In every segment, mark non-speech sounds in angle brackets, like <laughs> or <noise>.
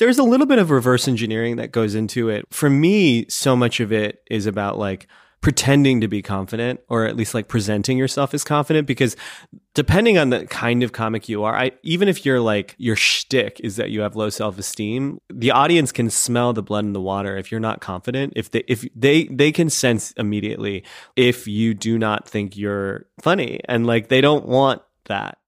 there's a little bit of reverse engineering that goes into it. For me, so much of it is about like pretending to be confident or at least like presenting yourself as confident because depending on the kind of comic you are, I even if you're like your shtick is that you have low self esteem, the audience can smell the blood in the water if you're not confident. If they if they they can sense immediately if you do not think you're funny and like they don't want that.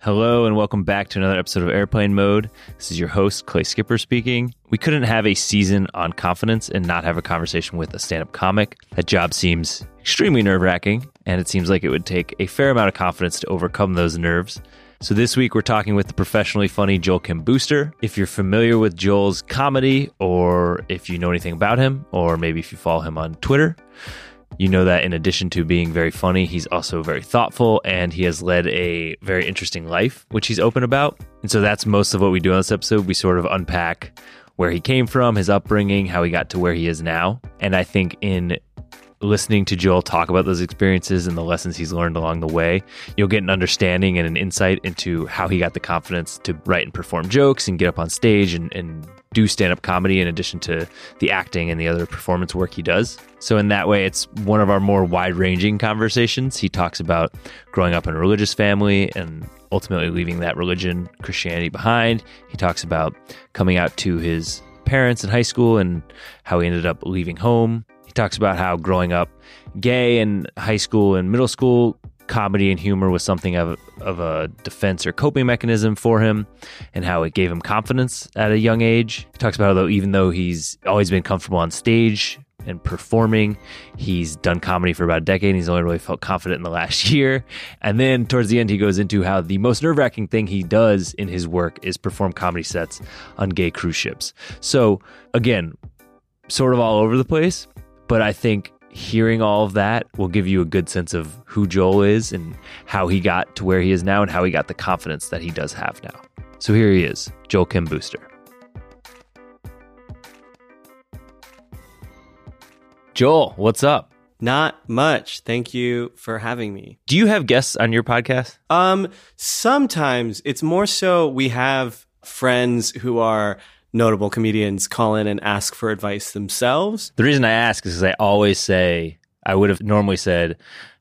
Hello and welcome back to another episode of Airplane Mode. This is your host, Clay Skipper speaking. We couldn't have a season on confidence and not have a conversation with a stand up comic. That job seems extremely nerve wracking, and it seems like it would take a fair amount of confidence to overcome those nerves. So this week we're talking with the professionally funny Joel Kim Booster. If you're familiar with Joel's comedy, or if you know anything about him, or maybe if you follow him on Twitter, you know that in addition to being very funny, he's also very thoughtful and he has led a very interesting life, which he's open about. And so that's most of what we do on this episode. We sort of unpack where he came from, his upbringing, how he got to where he is now. And I think in listening to Joel talk about those experiences and the lessons he's learned along the way, you'll get an understanding and an insight into how he got the confidence to write and perform jokes and get up on stage and, and do stand up comedy in addition to the acting and the other performance work he does. So, in that way, it's one of our more wide ranging conversations. He talks about growing up in a religious family and ultimately leaving that religion, Christianity, behind. He talks about coming out to his parents in high school and how he ended up leaving home. He talks about how growing up gay in high school and middle school comedy and humor was something of, of a defense or coping mechanism for him and how it gave him confidence at a young age. He talks about how, though, even though he's always been comfortable on stage and performing, he's done comedy for about a decade and he's only really felt confident in the last <laughs> year. And then towards the end, he goes into how the most nerve wracking thing he does in his work is perform comedy sets on gay cruise ships. So, again, sort of all over the place, but I think hearing all of that will give you a good sense of who Joel is and how he got to where he is now and how he got the confidence that he does have now. So here he is, Joel Kim Booster. Joel, what's up? Not much. Thank you for having me. Do you have guests on your podcast? Um sometimes it's more so we have friends who are notable comedians call in and ask for advice themselves. The reason I ask is because I always say, I would have normally said,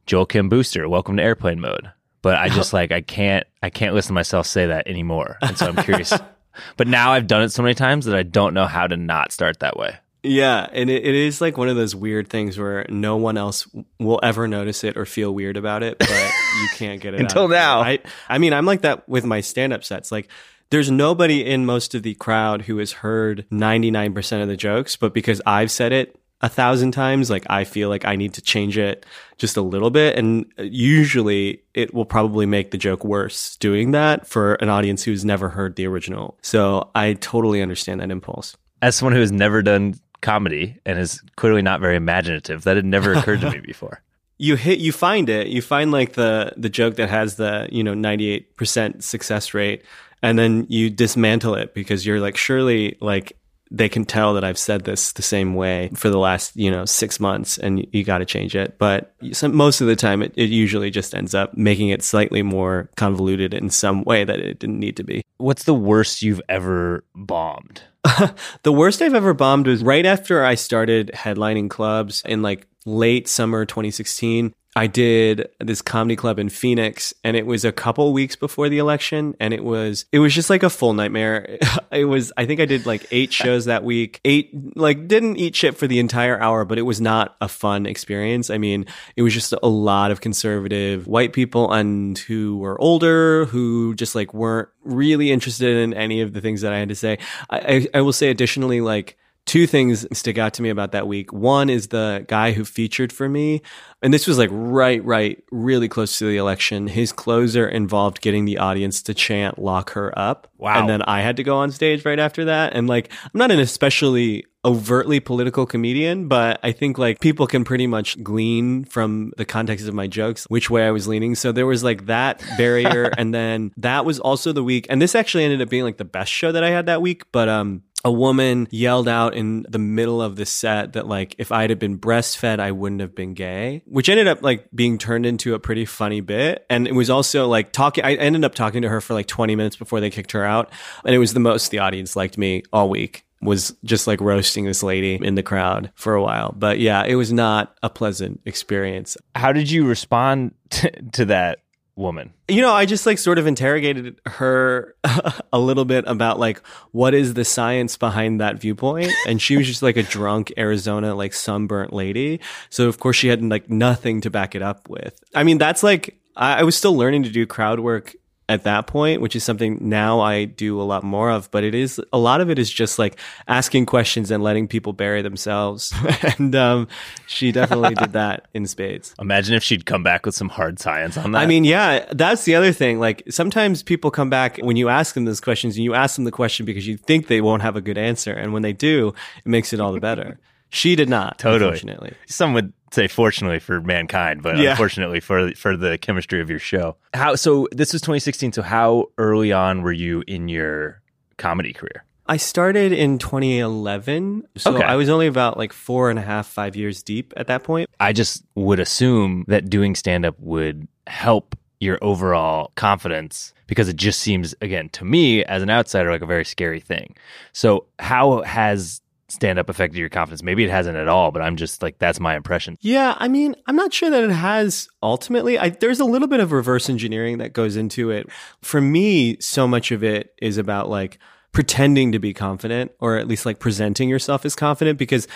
Joel Kim Booster, welcome to airplane mode. But I just <laughs> like, I can't, I can't listen to myself say that anymore. And so I'm curious. <laughs> but now I've done it so many times that I don't know how to not start that way. Yeah, and it, it is like one of those weird things where no one else will ever notice it or feel weird about it, but you can't get it <laughs> until now. I, I mean, I'm like that with my stand-up sets. Like, there's nobody in most of the crowd who has heard 99% of the jokes, but because I've said it a thousand times, like I feel like I need to change it just a little bit. And uh, usually it will probably make the joke worse doing that for an audience who's never heard the original. So I totally understand that impulse. As someone who has never done comedy and is clearly not very imaginative, that had never occurred to me <laughs> before you hit you find it you find like the the joke that has the you know 98% success rate and then you dismantle it because you're like surely like they can tell that I've said this the same way for the last, you know, six months and you, got to change it. But some, most of the time, it, it usually just ends up making it slightly more convoluted in some way that it didn't need to be. What's the worst you've ever bombed? <laughs> the worst I've ever bombed was right after I started headlining clubs in like late summer 2016. I did this comedy club in Phoenix and it was a couple weeks before the election and it was it was just like a full nightmare. <laughs> It was I think I did like 8 <laughs> shows that week. 8 like didn't eat shit for the entire hour, but it was not a fun experience. I mean, it was just a lot of conservative white people and who were older who just like weren't really interested in any of the things that I had to say. I I, I will say additionally like two things stick out to me about that week. One is the guy who featured for me, and this was like right, right, really close to the election. His closer involved getting the audience to chant "Lock her up." Wow! And then I had to go on stage right after that, and like I'm not an especially overtly political comedian, but I think like people can pretty much glean from the context of my jokes which way I was leaning. So there was like that barrier, <laughs> and then that was also the week, and this actually ended up being like the best show that I had that week, but um a woman yelled out in the middle of the set that like if I'd have been breastfed, I wouldn't have been gay, which ended up like being turned into a pretty funny bit. And it was also like talking, I ended up talking to her for like 20 minutes before they kicked her out. And it was the most the audience liked me all week was just like roasting this lady in the crowd for a while. But yeah, it was not a pleasant experience. How did you respond to, <laughs> to that woman? You know, I just like sort of interrogated her <laughs> a little bit about like what is the science behind that viewpoint, and she was just like a drunk Arizona like sunburnt lady. So of course she had like nothing to back it up with. I mean, that's like I, was still learning to do crowd work at that point, which is something now I do a lot more of. But it is a lot of it is just like asking questions and letting people bury themselves. <laughs> and um, she definitely did <laughs> that in spades. Imagine if she'd come back with some hard science on that. I mean, yeah, that's the other thing. Like sometimes people come back when you ask them those questions and you ask them the question because you think they won't have a good answer. And when they do, it makes it all the better. <laughs> She did not. Totally. Unfortunately. Some would say fortunately for mankind, but Yeah. unfortunately for for the chemistry of your show. How so this was 2016, so how early on were you in your comedy career? I started in 2011. So Okay. I was only about like four and a half, five years deep at that point. I just would assume that doing stand up would help your overall confidence because it just seems again to me as an outsider like a very scary thing. So how has stand up affected your confidence? Maybe it hasn't at all, but I'm just like that's my impression. Yeah, I mean, I'm not sure that it has ultimately. I, there's a little bit of reverse engineering that goes into it. For me, so much of it is about like pretending to be confident or at least like presenting yourself as confident because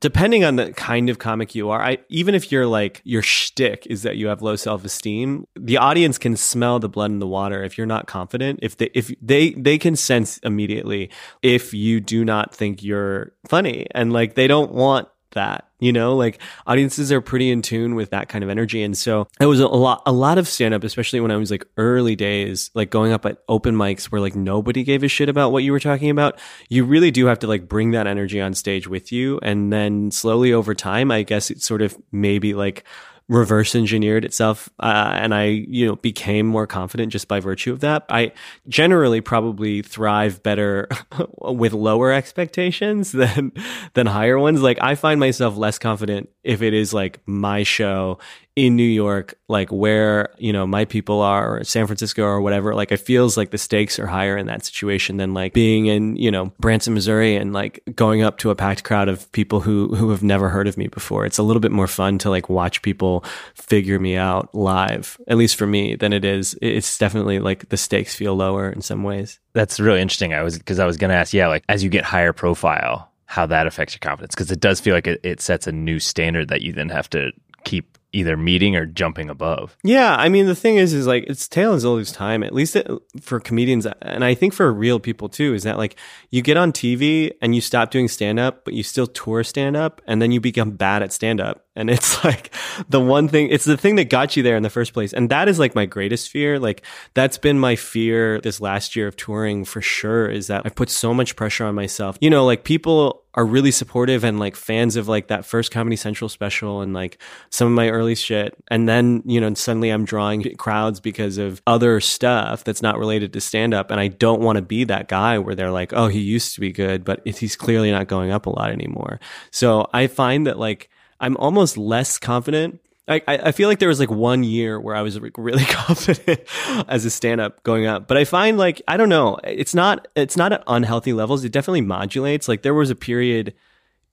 depending on the kind of comic you are, I even if you're like your shtick is that you have low self esteem, the audience can smell the blood in the water if you're not confident. If they if they they can sense immediately if you do not think you're funny and like they don't want that you know? Like audiences are pretty in tune with that kind of energy. And so it was a lot a lot of stand up especially when i was like early days like going up at open mics where like nobody gave a shit about what you were talking about you really do have to like bring that energy on stage with you. And then slowly over time i guess it sort of maybe like reverse engineered itself uh, and i you know became more confident just by virtue of that. I generally probably thrive better <laughs> with lower expectations than than higher ones. Like i find myself less confident if it is like my show in New York, like where, you know, my people are or San Francisco or whatever, like it feels like the stakes are higher in that situation than like being in, you know, Branson, Missouri and like going up to a packed crowd of people who who have never heard of me before. It's a little bit more fun to like watch people figure me out live, at least for me, than it is. It's definitely like the stakes feel lower in some ways. That's really interesting. I was because I was to ask, yeah, like as you get higher profile, how that affects your confidence because it does feel like it, it sets a new standard that you then have to keep either meeting or jumping above. Yeah, I mean the thing is, is like it's as old as time. At least it, for comedians, uh, and I think for real people too, is that like you get on TV and you stop doing stand up, but you still tour stand up, and then you become bad at stand up, and it's <laughs> like the one thing. It's the thing that got you there in the first place, and that is like my greatest fear. Like that's been my fear this last year of touring for sure. Is that I put so much pressure on myself. You know, like people are really supportive and like fans of like that first Comedy Central special and like some of my early shit. And then, you know, suddenly I'm drawing crowds because of other stuff that's not related to stand up. And I don't want to be that guy where they're like, oh, he used to be good, but he's clearly not going up a lot anymore. So I find that like I'm almost less confident I, I feel like there was like one year where I was really <laughs> confident as a stand up going up. But I find like, I don't know, it's not, it's not at unhealthy levels. It definitely modulates. Like there was a period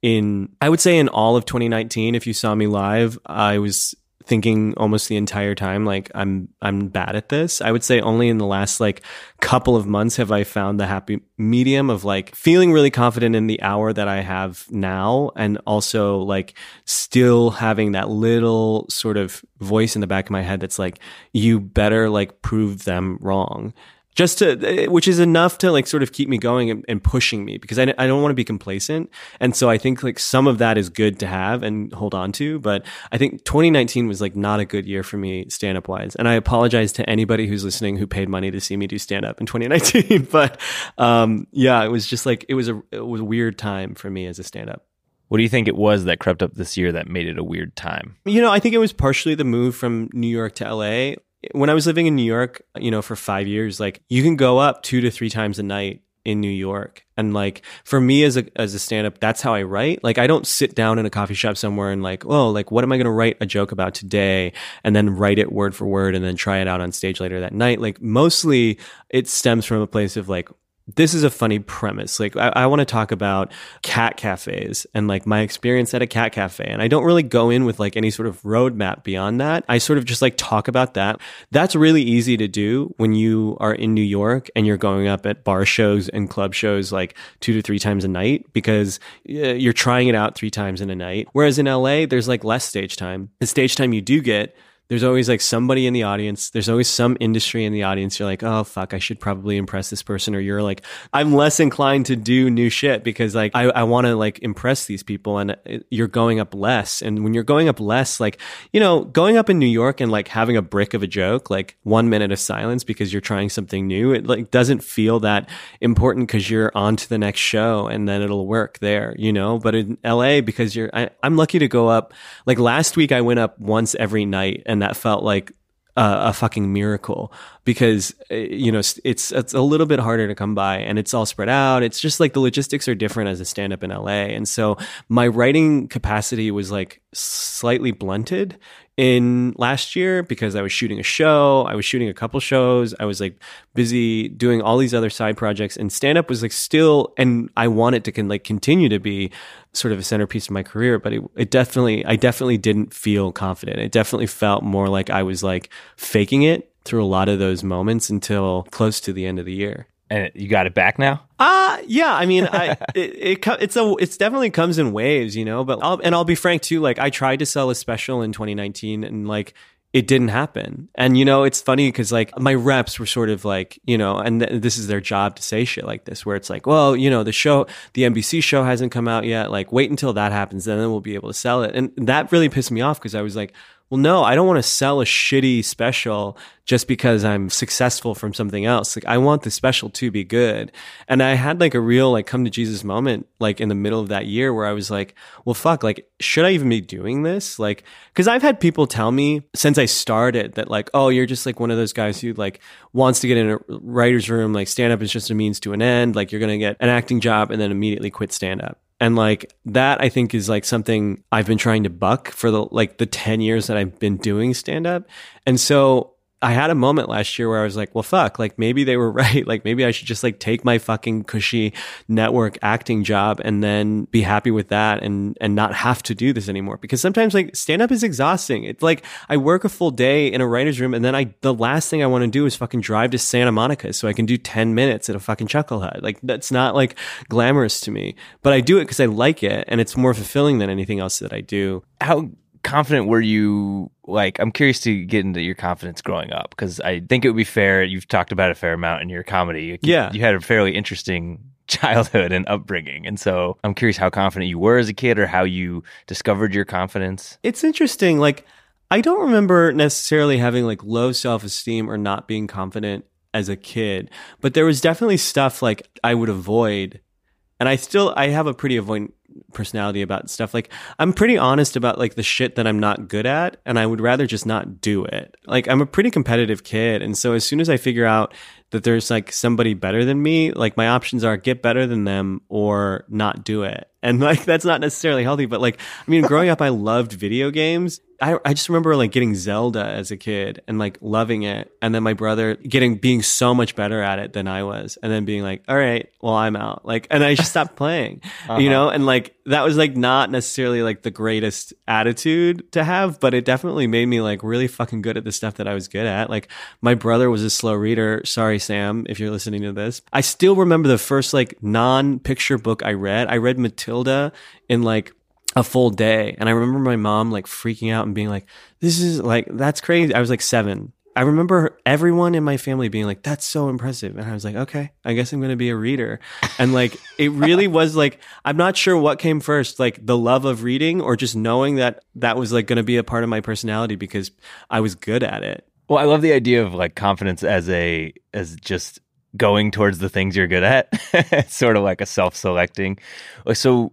in, I would say in all of 2019, if you saw me live, I was thinking almost the entire time like I'm I'm bad at this. I would say only in the last like couple of months have I found the happy medium of like feeling really confident in the hour that I have now and also like still having that little sort of voice in the back of my head that's like you better like prove them wrong just to which is enough to like sort of keep me going and, and pushing me because I, I don't want to be complacent and so i think like some of that is good to have and hold on to but i think 2019 was like not a good year for me stand up wise and i apologize to anybody who's listening who paid money to see me do stand up in 2019 <laughs> but um yeah it was just like it was a it was a weird time for me as a stand up What do you think it was that crept up this year that made it a weird time? You know, I think it was partially the move from New York to LA. When I was living in New York, you know, for five years, like you can go up two to three times a night in New York. And like for me as a as a stand up, that's how I write. Like I don't sit down in a coffee shop somewhere and like, oh, like what am I going to write a joke about today and then write it word for word and then try it out on stage later that night. Like mostly it stems from a place of like this is a funny premise. Like, I, I want to talk about cat cafes and like my experience at a cat cafe. And I don't really go in with like any sort of roadmap beyond that. I sort of just like talk about that. That's really easy to do when you are in New York and you're going up at bar shows and club shows like two to three times a night because uh, you're trying it out three times in a night. Whereas in LA, there's like less stage time. The stage time you do get there's always like somebody in the audience. There's always some industry in the audience. You're like, oh fuck, I should probably impress this person. Or you're like, I'm less inclined to do new shit because like I, I want to like impress these people and uh, you're going up less. And when you're going up less, like, you know, going up in New York and like having a brick of a joke, like one minute of silence because you're trying something new, it like doesn't feel that important because you're on to the next show and then it'll work there, you know? But in LA, because you're, I, I'm lucky to go up. Like last week, I went up once every night and and that felt like a, a fucking miracle because uh, you know it's it's a little bit harder to come by and it's all spread out. It's just like the logistics are different as a stand up in LA and so my writing capacity was like slightly blunted in last year because I was shooting a show, I was shooting a couple shows, I was like busy doing all these other side projects and stand up was like still and I wanted to can like continue to be sort of a centerpiece of my career, but it, it definitely I definitely didn't feel confident. It definitely felt more like I was like faking it through a lot of those moments until close to the end of the year. And you got it back now? Uh yeah. I mean, I <laughs> it, it it's a it's definitely comes in waves, you know. But I'll, and I'll be frank too. Like I tried to sell a special in 2019, and like it didn't happen. And you know, it's funny because like my reps were sort of like, you know, and th- this is their job to say shit like this, where it's like, well, you know, the show, the NBC show hasn't come out yet. Like, wait until that happens, then we'll be able to sell it. And that really pissed me off because I was like, well, no, I don't want to sell a shitty special just because I'm successful from something else. Like I want the special to be good. And I had like a real like come to Jesus moment like in the middle of that year where I was like, well, fuck, like, should I even be doing this? Like, cause I've had people tell me since I started that like, oh, you're just like one of those guys who like wants to get in a writer's room. Like stand up is just a means to an end. Like you're going to get an acting job and then immediately quit stand up. And like that, I think is like something I've been trying to buck for the like the 10 years that I've been doing stand up. And so I had a moment last year where I was like, well, fuck, like maybe they were <laughs> right. Like maybe I should just like take my fucking cushy network acting job and then be happy with that and, and not have to do this anymore. Because sometimes like stand up is exhausting. It's like I work a full day in a writer's room and then I, the last thing I want to do is fucking drive to Santa Monica so I can do 10 minutes at a fucking chucklehead. Like that's not like glamorous to me, but I do it because I like it and it's more fulfilling than anything else that I do. How confident were you like i'm curious to get into your confidence growing up because i think it would be fair you've talked about a fair amount in your comedy. You, yeah. you had a fairly interesting <laughs> childhood and upbringing. And so i'm curious how confident you were as a kid or how you discovered your confidence. It's interesting like i don't remember necessarily having like low self-esteem or not being confident as a kid but there was definitely stuff like i would avoid and i still i have a pretty avoidant personality about stuff. Like I'm pretty honest about like the shit that I'm not good at and I would rather just not do it. Like I'm a pretty competitive kid and so as soon as I figure out that there's like somebody better than me, like my options are get better than them or not do it. And like that's not necessarily healthy, but like I mean growing up I loved video games I, I just remember like getting Zelda as a kid and like loving it. And then my brother getting, being so much better at it than I was. And then being like, all right, well, I'm out. Like, and I just stopped playing, uh-huh. you know? And like, that was like not necessarily like the greatest attitude to have, but it definitely made me like really fucking good at the stuff that I was good at. Like, my brother was a slow reader. Sorry, Sam, if you're listening to this. I still remember the first like non picture book I read. I read Matilda in like a full day. And I remember my mom like freaking out and being like, this is like, that's crazy. I was like seven. I remember everyone in my family being like, that's so impressive. And I was like, okay, I guess I'm going to be a reader. And like, it really <laughs> was like, I'm not sure what came first, like the love of reading or just knowing that that was like going to be a part of my personality because I was good at it. Well, I love the idea of like confidence as a, as just going towards the things you're good at. <laughs> it's sort of like a self selecting. So,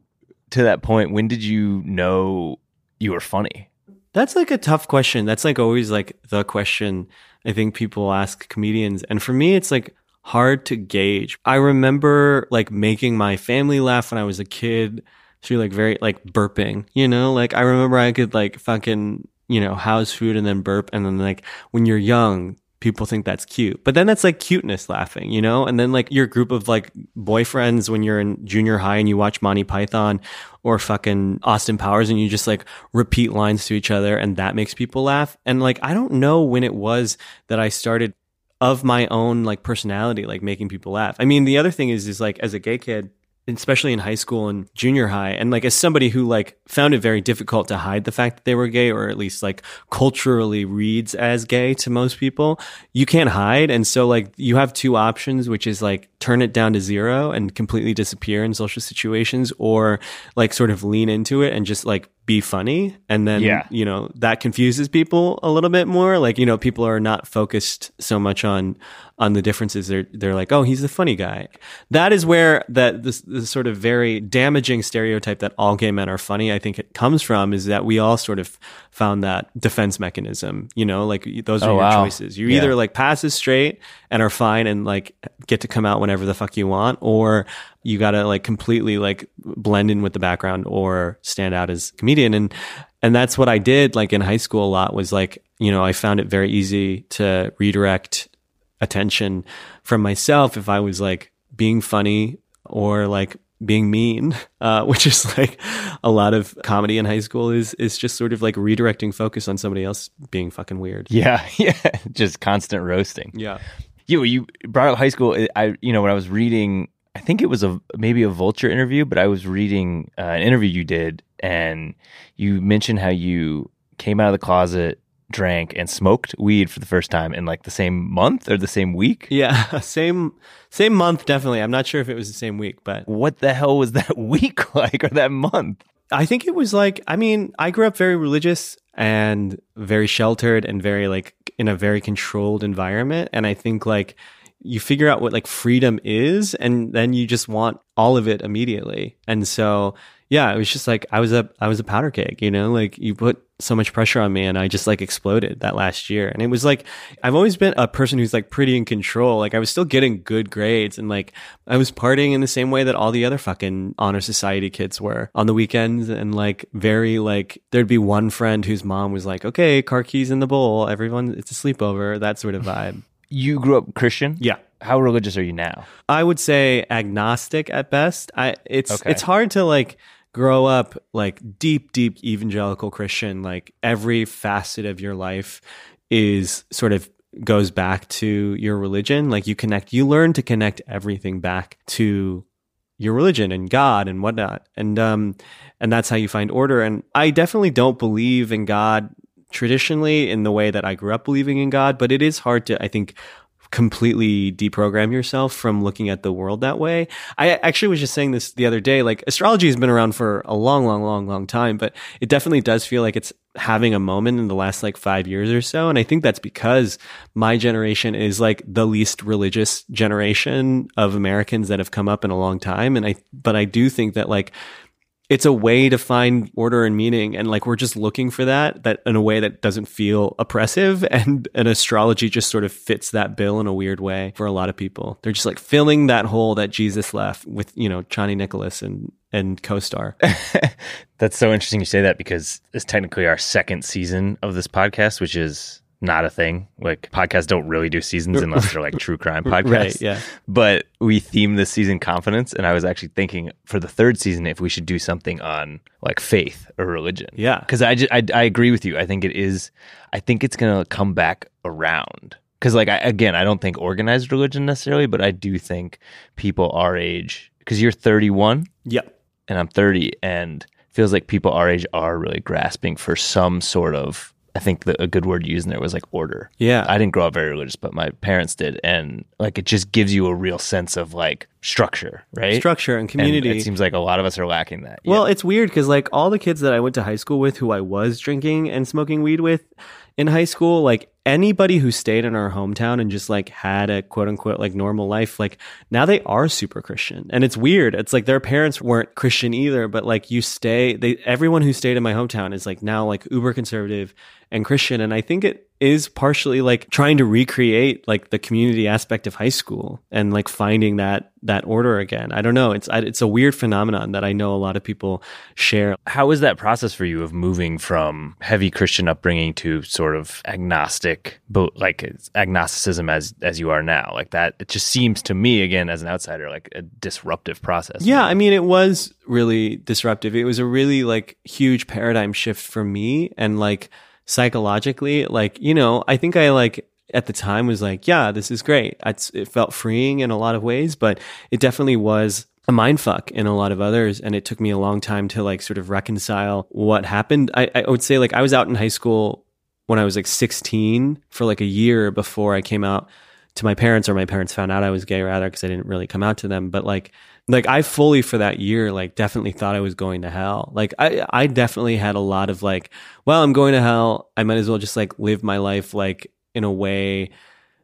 to that point, when did you know you were funny? That's like a tough question. That's like always like the question I think people ask comedians. And for me, it's like hard to gauge. I remember like making my family laugh when I was a kid. through like very like burping, you know, like I remember I could like fucking, you know, house food and then burp. And then like when you're young, people think that's cute. But then that's like cuteness laughing, you know? And then like your group of like boyfriends when you're in junior high and you watch Monty Python or fucking Austin Powers and you just like repeat lines to each other and that makes people laugh. And like I don't know when it was that I started of my own like personality like making people laugh. I mean, the other thing is is like as a gay kid, especially in high school and junior high and like as somebody who like found it very difficult to hide the fact that they were gay or at least like culturally reads as gay to most people you can't hide. And so like you have two options which is like turn it down to zero and completely disappear in social situations or like sort of lean into it and just like be funny and then Yeah. you know that confuses people a little bit more like you know people are not focused so much on on the differences they're they're like oh he's the funny guy that is where that this, this sort of very damaging stereotype that all gay men are funny i think it comes from is that we all sort of found that defense mechanism you know like those are Oh, your wow. choices you Yeah. either like pass as straight and are fine and like get to come out whenever the fuck you want or you gotta like completely like blend in with the background or stand out as comedian. And and that's what i did like in high school a lot was like you know i found it very easy to redirect attention from myself if i was like being funny or like being mean <laughs> uh, which is like a lot of comedy in high school is is just sort of like redirecting focus on somebody else being fucking weird. Yeah, <laughs> yeah, just constant roasting. yeah You you brought up high school. I you know when I was reading, I think it was a maybe a Vulture interview, but I was reading uh, an interview you did, and you mentioned how you came out of the closet, drank, and smoked weed for the first time in like the same month or the same week. Yeah, <laughs> same same month definitely. I'm not sure if it was the same week, but What the hell was that <laughs> week like or that month? I think it was like I mean, I grew up very religious and very sheltered and very like in a very controlled environment and I think like you figure out what like freedom is and then you just want all of it immediately. And so yeah, it was just like I was a I was a powder keg, you know, like you put so much pressure on me and I just like exploded that last year. And it was like I've always been a person who's like pretty in control. Like I was still getting good grades and like I was partying in the same way that all the other fucking honor society kids were on the weekends and like very like there'd be one friend whose mom was like, "Okay, car keys in the bowl. Everyone it's a sleepover." That sort of vibe. You grew up Christian. yeah. How religious are you now? I would say agnostic at best. I it's Okay. it's hard to like grow up like deep deep evangelical Christian like every facet of your life is sort of goes back to your religion. Like you connect you learn to connect everything back to your religion and God and whatnot. And um and that's how you find order. And I definitely don't believe in God traditionally in the way that I grew up believing in God but it is hard to I think completely deprogram yourself from looking at the world that way. I actually was just saying this the other day. Like astrology has been around for a long, long, long, long time, but it definitely does feel like it's having a moment in the last like five years or so. And I think that's because my generation is like the least religious generation of Americans that have come up in a long time. And I, but I do think that like, it's a way to find order and meaning and like we're just looking for that that in a way that doesn't feel oppressive <laughs> and and astrology just sort of fits that bill in a weird way for a lot of people. They're just like filling that hole that jesus left with you know Chani Nicholas and and co-star. <laughs> That's so interesting you say that because it's technically our second season of this podcast, which is not a thing. Like podcasts don't really do seasons <laughs> unless they're like true crime <laughs> podcasts. right yeah But we theme this season confidence, and I was actually thinking for the third season if we should do something on like faith or religion. Yeah. because I, ju- I I agree with you. I think it is. I think it's gonna come back around. Because like I, again, I don't think organized religion necessarily, but I do think people our age. Because you're 31 yep and I'm 30, and feels like people our age are really grasping for some sort of. I think the, a good word used in there was like order. yeah I didn't grow up very religious, but my parents did, and like it just gives you a real sense of like structure, right? structure and And community it seems like a lot of us are lacking that. Well, it's weird because like all the kids that I went to high school with, who I was drinking and smoking weed with in high school, like anybody who stayed in our hometown and just like had a quote unquote like normal life, like now they are super Christian, and it's weird. It's like their parents weren't Christian either, but like you stay, they everyone who stayed in my hometown is like now like uber conservative and Christian, and I think it is partially like trying to recreate like the community aspect of high school and like finding that that order again. I don't know. It's it's a weird phenomenon that I know a lot of people share. How was that process for you of moving from heavy Christian upbringing to sort of agnostic, but like agnosticism as as you are now? Like that, it just seems to me again as an outsider like a disruptive process. Yeah, I mean, it was really disruptive. It was a really like huge paradigm shift for me, and like psychologically, like, you know, I think I like at the time was like, yeah, this is great. It's, it felt freeing in a lot of ways, but it definitely was a mind fuck in a lot of others. And it took me a long time to like sort of reconcile what happened. I, I would say like I was out in high school when I was like 16 for like a year before I came out to my parents or my parents found out I was gay rather because I didn't really come out to them. But like like I fully for that year like definitely thought I was going to hell. Like I I definitely had a lot of like, well, I'm going to hell. I might as well just like live my life like in a way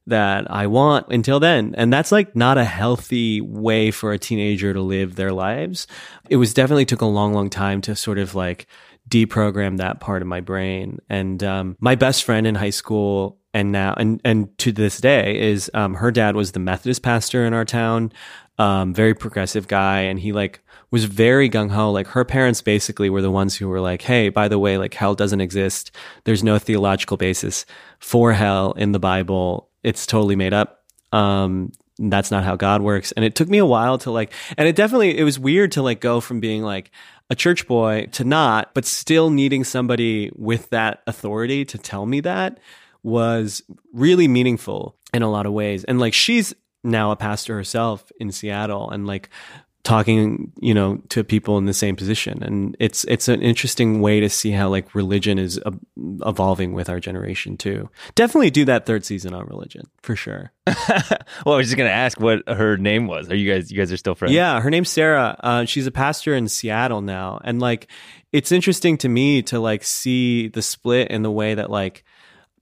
that I want until then. And that's like not a healthy way for a teenager to live their lives. It was definitely took a long, long time to sort of like deprogram that part of my brain. And um, my best friend in high school and now and and to this day is um, her dad was the Methodist pastor in our town um, very progressive guy, and he like was very gung ho. Like her parents basically were the ones who were like, "Hey, by the way, like hell doesn't exist. There's no theological basis for hell in the Bible. It's totally made up. Um, that's not how God works." And it took me a while to like, and it definitely it was weird to like go from being like a church boy to not, but still needing somebody with that authority to tell me that was really meaningful in a lot of ways. And like she's now a pastor herself in Seattle and like talking you know to people in the same position. And it's it's an interesting way to see how like religion is uh, evolving with our generation too. Definitely do that third season on religion for sure. <laughs> Well i was just gonna ask what her name was. Are you guys you guys are still friends? Yeah her name's sarah. Uh, she's a pastor in seattle now. And like it's interesting to me to like see the split in the way that like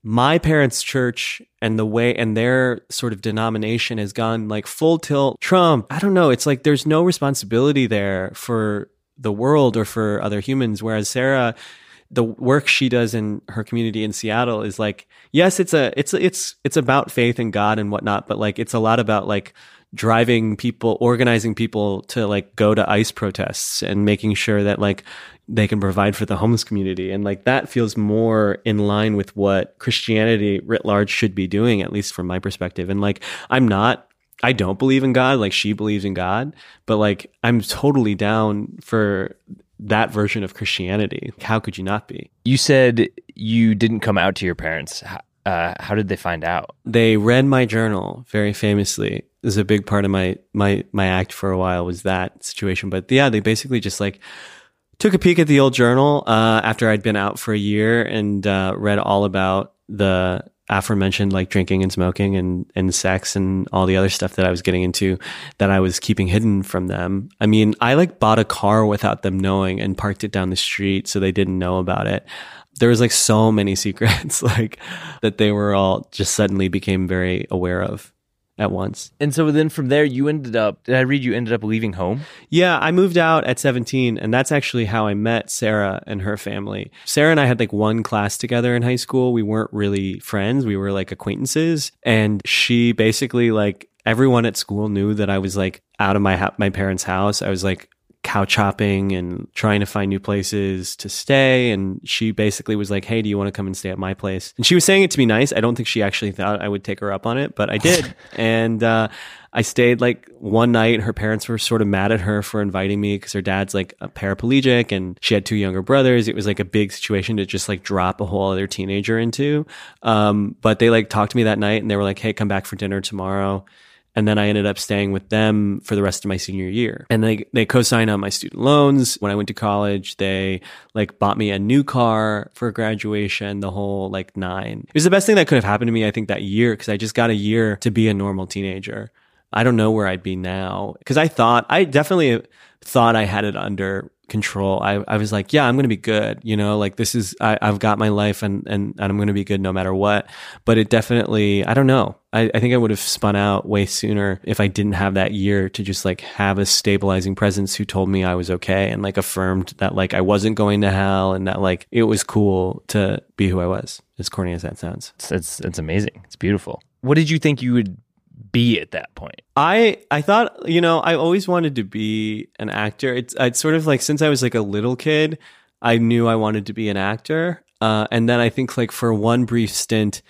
my parents' church and the way and their sort of denomination has gone like full tilt Trump. I don't know. It's like there's no responsibility there for the world or for other humans. Whereas Sarah, the work she does in her community in Seattle is like, yes, it's a, it's, it's, it's about faith in God and whatnot, but like, it's a lot about like driving people, organizing people to like go to ICE protests and making sure that like they can provide for the homeless community. And like that feels more in line with what Christianity writ large should be doing, at least from my perspective. And like, I'm not, I don't believe in God, like she believes in God, but like, I'm totally down for that version of Christianity. How could you not be? You said you didn't come out to your parents. Uh, how did they find out? They read my journal very famously. This is a big part of my my my act for a while was that situation. But yeah, they basically just like took a peek at the old journal uh, after I'd been out for a year and uh, read all about the aforementioned like drinking and smoking and, and sex and all the other stuff that I was getting into that I was keeping hidden from them. I mean, I like bought a car without them knowing and parked it down the street so they didn't know about it. There was like so many <laughs> secrets like that they were all just suddenly became very aware of at once. And so then from there, you ended up, did I read you ended up leaving home? Yeah, I moved out at 17, and that's actually how I met Sarah and her family. Sarah and I had like one class together in high school. We weren't really friends, we were like acquaintances. And she basically, like, everyone at school knew that I was like out of my ha- my parents' house. I was like couch hopping and trying to find new places to stay. And she basically was like, Hey, do you want to come and stay at my place? And she was saying it to be nice. I don't think she actually thought I would take her up on it, but I did. <laughs> and, uh, I stayed like one night. Her parents were sort of mad at her for inviting me because her dad's like a paraplegic and she had two younger brothers. It was like a big situation to just like drop a whole other teenager into. Um, but they like talked to me that night and they were like, Hey, come back for dinner tomorrow. And then I ended up staying with them for the rest of my senior year. And they, they co-signed on my student loans. When I went to college, they like bought me a new car for graduation, the whole like nine. It was the best thing that could have happened to me, I think, that year, because I just got a year to be a normal teenager. I don't know where I'd be now. Cause I thought, I definitely thought I had it under control. I, I was like, yeah, I'm going to be good. You know, like this is, I, I've got my life and, and, and I'm going to be good no matter what. But it definitely, I don't know. I, I think I would have spun out way sooner if I didn't have that year to just like have a stabilizing presence who told me I was okay and like affirmed that like I wasn't going to hell and that like it was cool to be who I was. As corny as that sounds. It's, it's, it's amazing. It's beautiful. What did you think you would be at that point? I I thought you know I always wanted to be an actor. It's it's sort of like since I was like a little kid, I knew I wanted to be an actor. Uh, and then I think like for one brief stint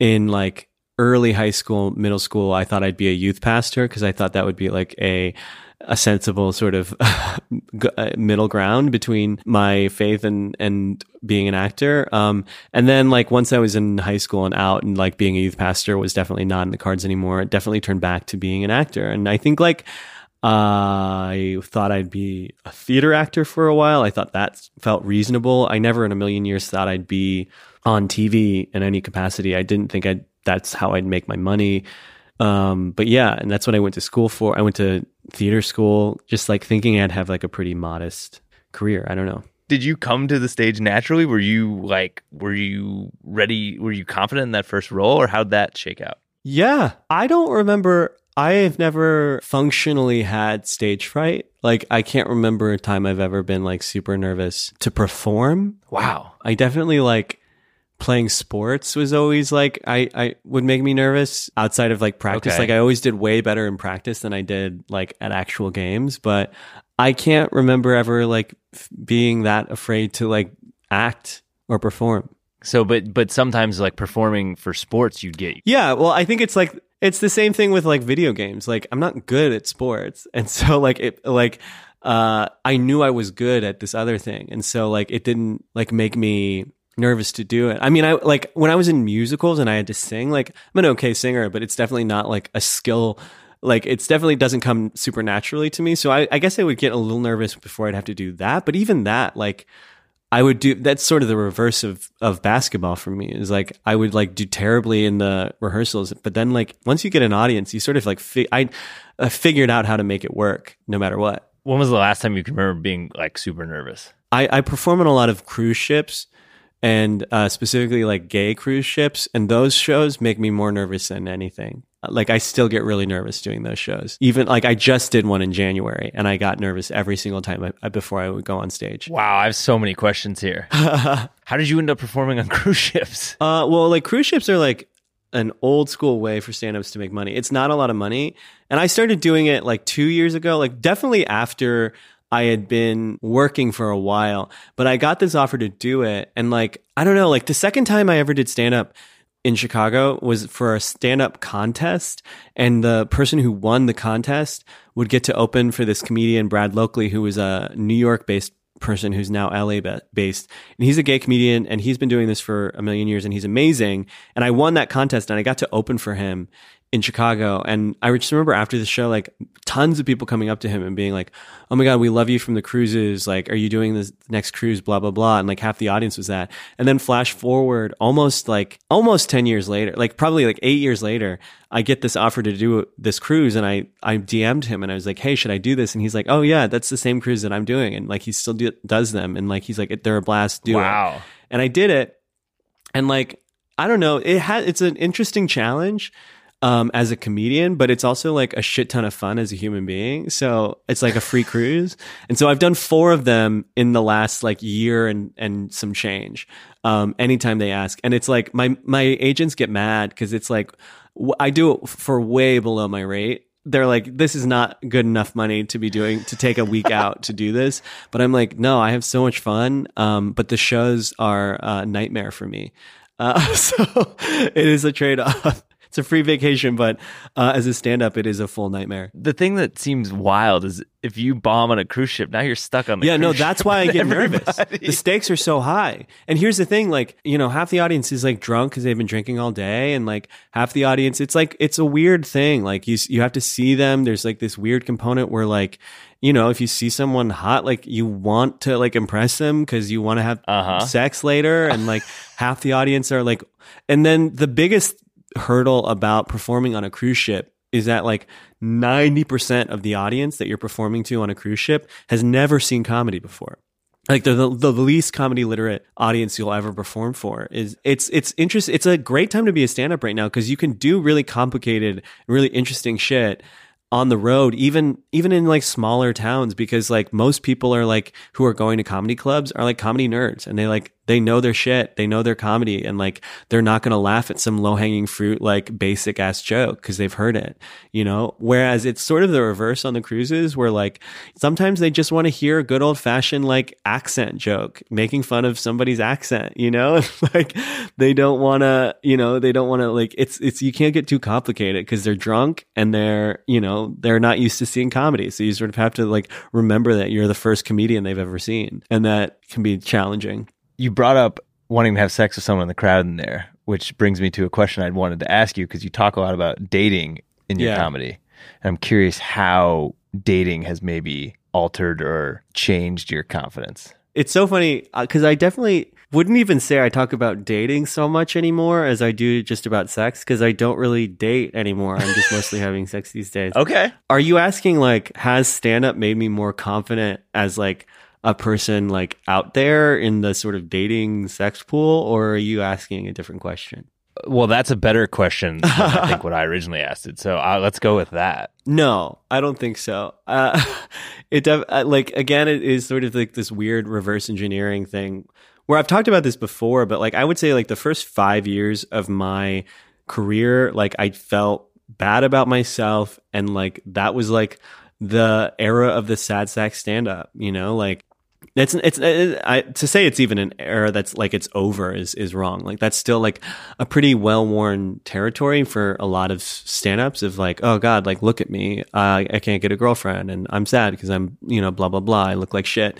in like early high school, middle school, I thought I'd be a youth pastor because I thought that would be like a a sensible sort of <laughs> uh, middle ground between my faith and and being an actor. Um, and then like once I was in high school and out and like being a youth pastor was definitely not in the cards anymore. It definitely turned back to being an actor. And I think like I thought I'd be a theater actor for a while. I thought that felt reasonable. I never in a million years thought I'd be on TV in any capacity. I didn't think I'd that's how I'd make my money. Um, but yeah, and that's what I went to school for. I went to theater school, just like thinking I'd have like a pretty modest career. I don't know. Did you come to the stage naturally? Were you like, were you ready? Were you confident in that first role, or how'd that shake out? Yeah, I don't remember. I have never functionally had stage fright. Like, I can't remember a time I've ever been like super nervous to perform. Wow. I definitely like playing sports was always like I, I would make me nervous outside of like practice. Okay. Like I always did way better in practice than I did like at actual games. But I can't remember ever like f- being that afraid to like act or perform. So, but but sometimes like performing for sports, you'd get Yeah, well, I think it's like it's the same thing with like video games. Like I'm not good at sports, <laughs> and so like it like uh I knew I was good at this other thing, and so like it didn't like make me nervous to do it. I mean, I like when I was in musicals and I had to sing. Like I'm an okay singer, but it's definitely not like a skill. Like it's definitely doesn't come super naturally to me. So I, I guess I would get a little nervous before I'd have to do that. But even that, like I would do that's sort of the reverse of of basketball for me is like I would like do terribly in the rehearsals, but then like once you get an audience, you sort of like fi- I uh, figured out how to make it work no matter what. When was the last time you can remember being like super nervous? I, I perform on a lot of cruise ships and uh, specifically like gay cruise ships, and those shows make me more nervous than anything. Like I still get really nervous doing those shows. Even like I just did one in January, and I got nervous every single time I, I- before I would go on stage. Wow, I have so many questions here. <laughs> How did you end up performing on <laughs> cruise ships? Uh, well, like cruise ships are like an old school way for stand-ups to make money. It's not a lot of money, and I started doing it like two years ago. Like definitely after I had been working for a while, but I got this offer to do it, and like I don't know, like the second time I ever did stand-up in Chicago was for a stand-up contest, and the person who won the contest would get to open for this comedian Brad Loekle, who was a New York-based person who's now LA based. And he's a gay comedian and he's been doing this for a million years and he's amazing. And I won that contest and I got to open for him in Chicago. And I just remember after the show, like tons of people coming up to him and being like, Oh my God, we love you from the cruises. Like, are you doing this next cruise? Blah, blah, blah. And like half the audience was that. And then flash forward almost like, almost 10 years later, like probably like eight years later, I get this offer to do this cruise and I, I DM'd him and I was like, Hey, should I do this? And he's like, Oh yeah, that's the same cruise that I'm doing. And like, he still do, does them. And like, he's like, they're a blast. Do it wow. and I did it. And like, I don't know, it had it's an interesting challenge um, as a comedian, but it's also like a shit ton of fun as a human being. So it's like a free <laughs> cruise. And so I've done four of them in the last like year and and some change. Um, anytime they ask, and it's like my my agents get mad because it's like I do it for way below my rate they're like, this is not good enough money to be doing to take a week <laughs> out to do this. But I'm like, no, I have so much fun. Um, but the shows are a nightmare for me. Uh, <laughs> so it is a trade off. It's a free vacation, but uh, as a stand up, it is a full nightmare. The thing that seems wild is if you bomb on a cruise ship, now you're stuck on the Yeah, no, that's why I get nervous. The stakes are so high. And here's the thing, like, you know, half the audience is like drunk because they've been drinking all day and like half the audience it's like it's a weird thing. Like you you have to see them. There's like this weird component where like, you know, if you see someone hot, like you want to like impress them because you want to have Uh-huh. sex later and like half the audience are like and then the biggest hurdle about performing on a cruise ship is that like 90% of the audience that you're performing to on a cruise ship has never seen comedy before. like the, the the least comedy literate audience you'll ever perform for is it's it's interest it's a great time to be a stand up right now because you can do really complicated really interesting shit on the road even even in like smaller towns because like most people are like who are going to comedy clubs are like comedy nerds and they like they know their shit. They know their comedy and like they're not going to laugh at some low hanging fruit like basic ass joke because they've heard it you know? Whereas it's sort of the reverse on the cruises where like sometimes they just want to hear a good old fashioned like accent joke making fun of somebody's accent you know? <laughs> Like they don't want to you know they don't want to like it's it's you can't get too complicated because they're drunk and they're you know they're not used to seeing comedy. So you sort of have to like remember that you're the first comedian they've ever seen and that can be challenging you brought up wanting to have sex with someone in the crowd in there, which brings me to a question I'd wanted to ask you because you talk a lot about dating in your Yeah. comedy. And I'm curious how dating has maybe altered or changed your confidence. it's so funny uh, because I definitely wouldn't even say I talk about dating so much anymore as I do just about sex because I don't really date anymore. I'm just mostly having sex these days. <laughs> Okay. Are you asking like has stand up made me more confident as like a person like out there in the sort of dating sex pool or are you asking a different question? Well, that's a better question than I <laughs> think what I originally asked it. So uh, let's go with that. No, I don't think so. Uh, <laughs> it def- uh, like again, it is sort of like this weird reverse engineering thing where I've talked about this before, but like I would say like the first five years of my career, like I felt bad about myself, and like that was like the era of the sad sack stand up. You know, like it's it's it, I, to say it's even an era that's like it's over is is wrong. Like that's still like a pretty well worn territory for a lot of stand ups of like, oh God, like look at me, uh, I can't get a girlfriend, and I'm sad because I'm you know blah blah blah. I look like shit.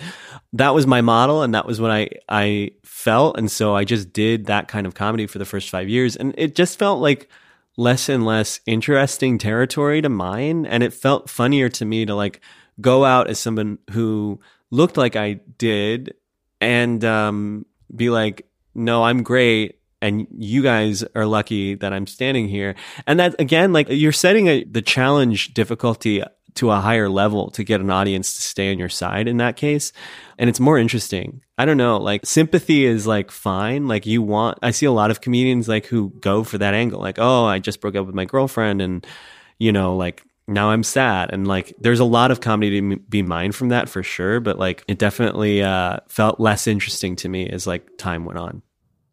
That was my model, and that was what I I felt, and so I just did that kind of comedy for the first five years, and it just felt like less and less interesting territory to mine and it felt funnier to me to like go out as someone who looked like I did and um, be like no I'm great and you guys are lucky that I'm standing here. And that again like you're setting a, the challenge difficulty to a higher level to get an audience to stay on your side in that case. And it's more interesting. I don't know like sympathy is like fine. Like you want i see a lot of comedians like who go for that angle. Like oh i just broke up with my girlfriend and you know like now i'm sad and like there's a lot of comedy to be mined from that for sure but like it definitely uh felt less interesting to me as like time went on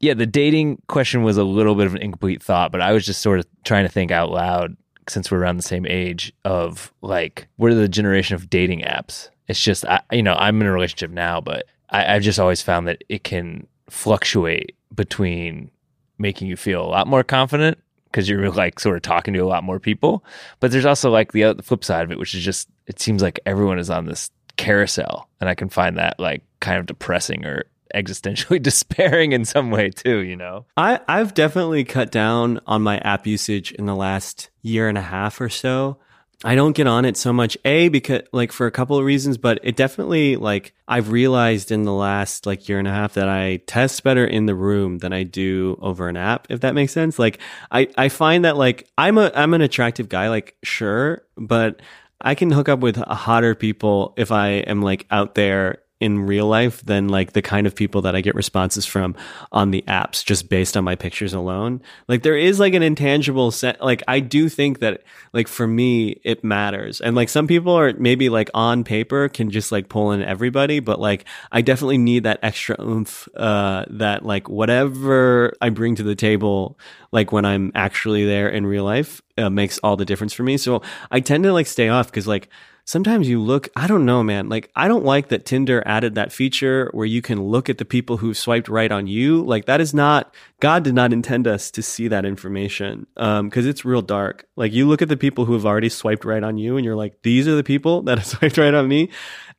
Yeah, the dating question was a little bit of an incomplete thought, but I was just sort of trying to think out loud since we're around the same age of like, are the generation of dating apps? It's just, I, you know, I'm in a relationship now, but I, I've just always found that it can fluctuate between making you feel a lot more confident because you're like sort of talking to a lot more people. But there's also like the, the flip side of it, which is just, it seems like everyone is on this carousel. And I can find that like kind of depressing or existentially <laughs> despairing in some way too, you know? I, I've definitely cut down on my app usage in the last year and a half or so. I don't get on it so much. A because like for a couple of reasons, but it definitely like I've realized in the last like year and a half that I test better in the room than I do over an app, if that makes sense. Like I, I find that like I'm a I'm an attractive guy, like sure, but I can hook up with hotter people if I am like out there in real life than like the kind of people that I get responses from on the apps just based on my pictures alone. Like there is like an intangible set like I do think that like for me it matters. And like some people are maybe like on paper can just like pull in everybody, but like I definitely need that extra oomph uh that like whatever I bring to the table like when I'm actually there in real life uh, makes all the difference for me. So I tend to like stay off cuz like sometimes you look i don't know man. Like i don't like that tinder added that feature where you can look at the people who've swiped right on you. Like that is not god did not intend us to see that information um because it's real dark. Like you look at the people who have already swiped right on you and you're like these are the people that have <laughs> swiped right on me.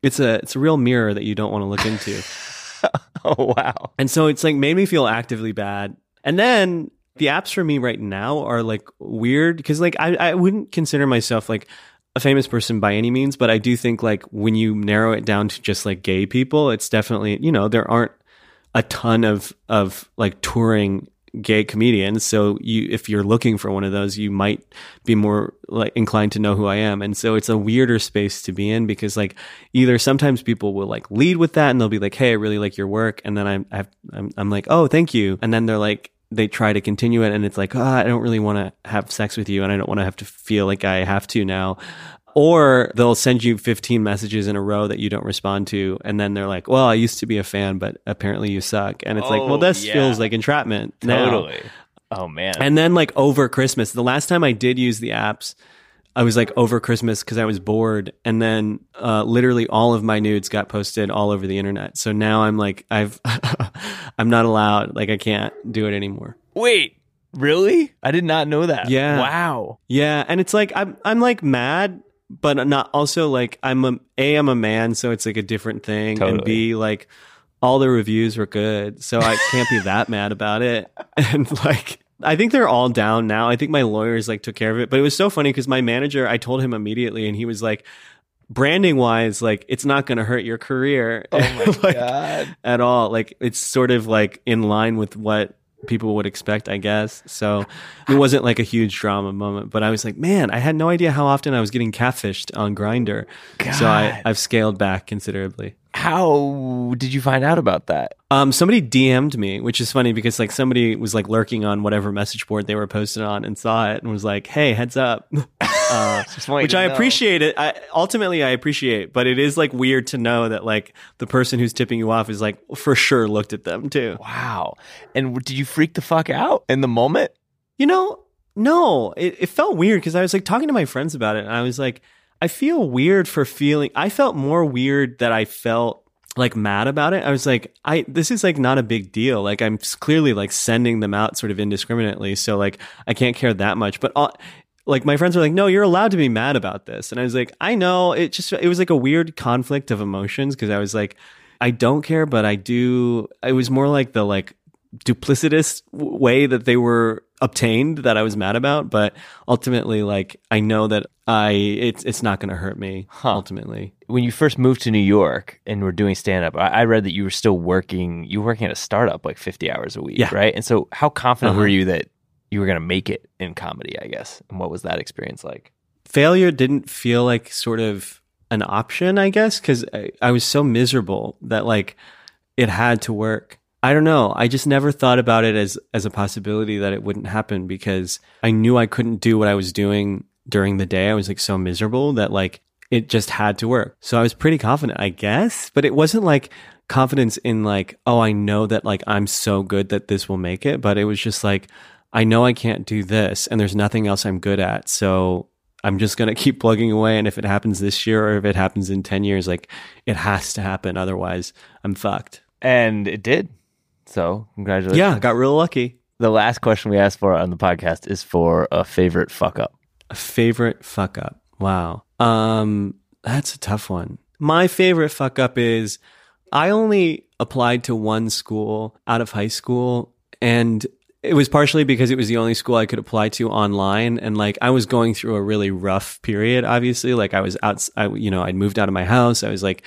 It's a it's a real mirror that you don't want to look into. <laughs> Oh, wow. and so it's like made me feel actively bad. And then the apps for me right now are like weird because like I, I wouldn't consider myself like a famous person by any means, but I do think like when you narrow it down to just like gay people, it's definitely, you know, there aren't a ton of of like touring gay comedians. So you, if you're looking for one of those, you might be more like inclined to know who I am. And so it's a weirder space to be in because like either sometimes people will like lead with that and they'll be like, Hey, I really like your work. And then I'm, I've, I'm, I'm like, Oh, thank you. And then they're like, they try to continue it and it's like, oh, I don't really want to have sex with you and I don't want to have to feel like I have to now. Or they'll send you 15 messages in a row that you don't respond to. And then they're like, well, I used to be a fan, but apparently you suck. And it's like, well, Oh, this yeah. feels like entrapment. now. Totally. Oh man. And then like over Christmas, the last time I did use the apps, I was like over Christmas because I was bored, and then uh, literally all of my nudes got posted all over the internet. So now I'm like, I've, <laughs> I'm not allowed. Like I can't do it anymore. Wait, really? I did not know that. Yeah. Wow. Yeah, and it's like I'm, I'm like mad, but not also like I'm a, a I'm a man, so it's like a different thing, and Totally. b like all the reviews were good, so I can't be that mad about it, <laughs> and like. I think they're all down now. I think my lawyers like took care of it, but it was so funny because my manager, I told him immediately, and he was like, branding wise, like it's not going to hurt your career Oh my <laughs> like, god. at all. Like it's sort of like in line with what people would expect, I guess. So it wasn't like a huge drama moment, but I was like, man, I had no idea how often I was getting catfished on Grindr. So I, I've scaled back considerably. How did you find out about that? Um, somebody DM'd me, which is funny because like somebody was like lurking on whatever message board they were posted on and saw it and was like, "Hey, heads up," <laughs> uh, which I know. appreciate. It I, ultimately I appreciate, but it is like weird to know that like the person who's tipping you off is like for sure looked at them too. Wow. And did you freak the fuck out in the moment? You know, no, it, it felt weird because I was like talking to my friends about it, and I was like, I feel weird for feeling. I felt more weird that I felt like mad about it. I was like, I this is like not a big deal. Like I'm clearly like sending them out sort of indiscriminately, so like I can't care that much. But uh, like my friends were like, no, you're allowed to be mad about this, and I was like, I know. It just it was like a weird conflict of emotions because I was like, I don't care, but I do. It was more like the like duplicitous w- way that they were obtained that I was mad about, but ultimately, like I know that I it's it's not going to hurt me. Ultimately, When you first moved to New York and were doing stand up, I, I read that you were still working. You were working at a startup like fifty hours a week, Yeah. right? And so, how confident Uh-huh. were you that you were going to make it in comedy? I guess. And what was that experience like? failure didn't feel like sort of an option, I guess, because I, I was so miserable that like it had to work. I don't know. I just never thought about it as as a possibility that it wouldn't happen because I knew I couldn't do what I was doing during the day. I was like so miserable that like it just had to work. So I was pretty confident, I guess, but it wasn't like confidence in like, oh, I know that like I'm so good that this will make it, but it was just like I know I can't do this and there's nothing else I'm good at. So I'm just going <laughs> to keep plugging away. And if it happens this year or if it happens in 10 years, like it has to happen. Otherwise, I'm fucked. And it did. So, congratulations. Yeah, got real lucky. The last question we asked for on the podcast is for a favorite fuck up. A favorite fuck up. Wow. Um, that's a tough one. My favorite fuck up is I only applied to one school out of high school and it was partially because it was the only school I could apply to online and like I was going through a really rough period obviously like I was out I you know I'd moved out of my house I was like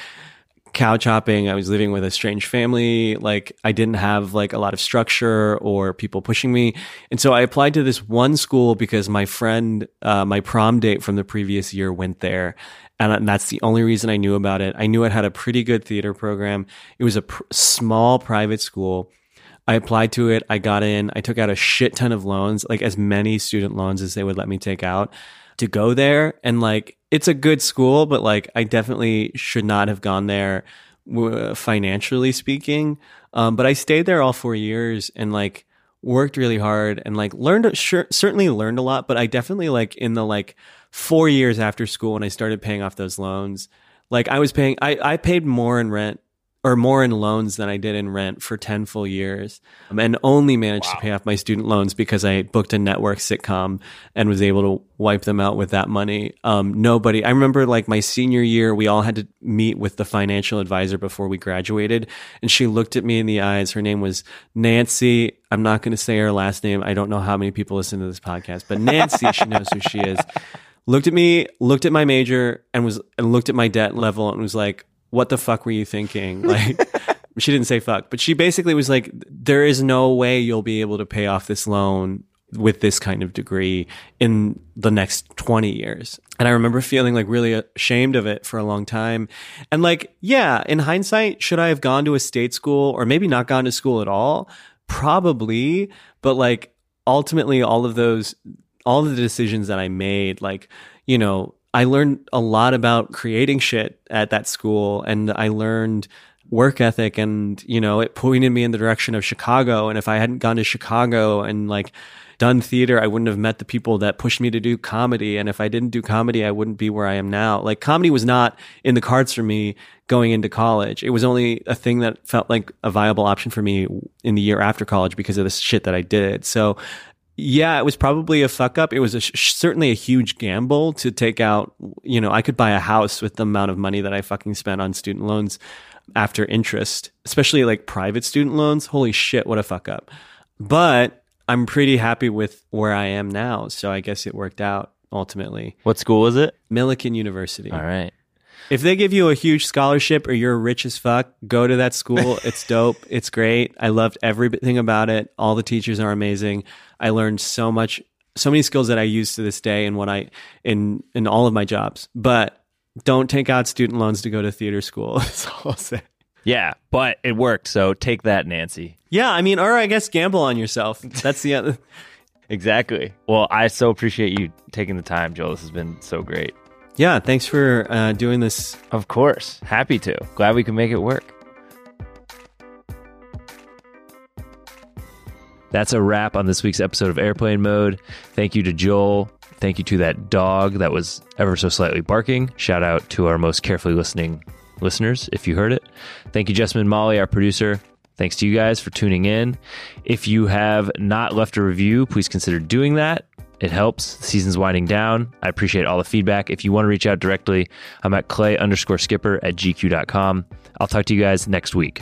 couch hopping. I was living with a strange family. Like I didn't have like a lot of structure or people pushing me. And so I applied to this one school because my friend, uh, my prom date from the previous year went there. And that's the only reason I knew about it. I knew it had a pretty good theater program. It was a pr- small private school. I applied to it. I got in. I took out a shit ton of loans, like as many student loans as they would let me take out to go there. And like, it's a good school, but like, I definitely should not have gone there financially speaking. Um, but I stayed there all four years and like worked really hard and like learned, sure, certainly learned a lot. But I definitely like in the like four years after school when I started paying off those loans, like I was paying, I, I paid more in rent or more in loans than I did in rent for 10 full years um, and only managed to pay off my student loans because I booked a network sitcom and was able to wipe them out with that money. Um, nobody, I remember like my senior year, we all had to meet with the financial advisor before we graduated. And she looked at me in the eyes. Her name was Nancy. I'm not going to say her last name. I don't know how many people listen to this podcast, but Nancy, she knows who she is. Looked at me, looked at my major and was, and looked at my debt level and was like, what the fuck were you thinking? <laughs> Like, she didn't say fuck, but she basically was like, there is no way you'll be able to pay off this loan with this kind of degree in the next 20 years. And I remember feeling like really ashamed of it for a long time. And like, yeah, in hindsight, should I have gone to a state school or maybe not gone to school at all? Probably. But like, ultimately, all of those, all of the decisions that I made, like, you know, I learned a lot about creating shit at that school and I learned work ethic and, you know, it pointed me in the direction of Chicago. And if I hadn't gone to Chicago and like, done theater, I wouldn't have met the people that pushed me to do comedy. And if I didn't do comedy, I wouldn't be where I am now. Like comedy was not in the cards for me going into college. It was only a thing that felt like a viable option for me in the year after college because of the shit that I did. So yeah, it was probably a fuck up. It was a, certainly a huge gamble to take out. You know, I could buy a house with the amount of money that I fucking spent on student loans after interest, especially like private student loans. Holy shit, what a fuck up. But I'm pretty happy with where I am now. So I guess it worked out ultimately. What school was it? Millikin University. All right. If they give you a huge scholarship or you're rich as fuck, go to that school. <laughs> It's dope. it's great. I loved everything about it. All the teachers are amazing. I learned so much, so many skills that I use to this day in what I in in all of my jobs. But don't take out student loans to go to theater school. <laughs> That's all I'll say. Yeah, but it worked. So take that, Nancy. Yeah, I mean, or I guess gamble on yourself. That's the other. <laughs> exactly. Well, I so appreciate you taking the time, Joel. This has been so great. Yeah, thanks for uh, doing this. Of course. Happy to. Glad we could make it work. That's a wrap on this week's episode of Airplane Mode. Thank you to Joel. Thank you to that dog that was ever so slightly barking. Shout out to our most carefully listening listeners if you heard it. Thank you, Jessamine Molly, our producer. Thanks to you guys for tuning in. If you have not left a review, please consider doing that. It helps. The season's winding down. I appreciate all the feedback. If you want to reach out directly, I'm at clay underscore skipper at gq.com. I'll talk to you guys next week.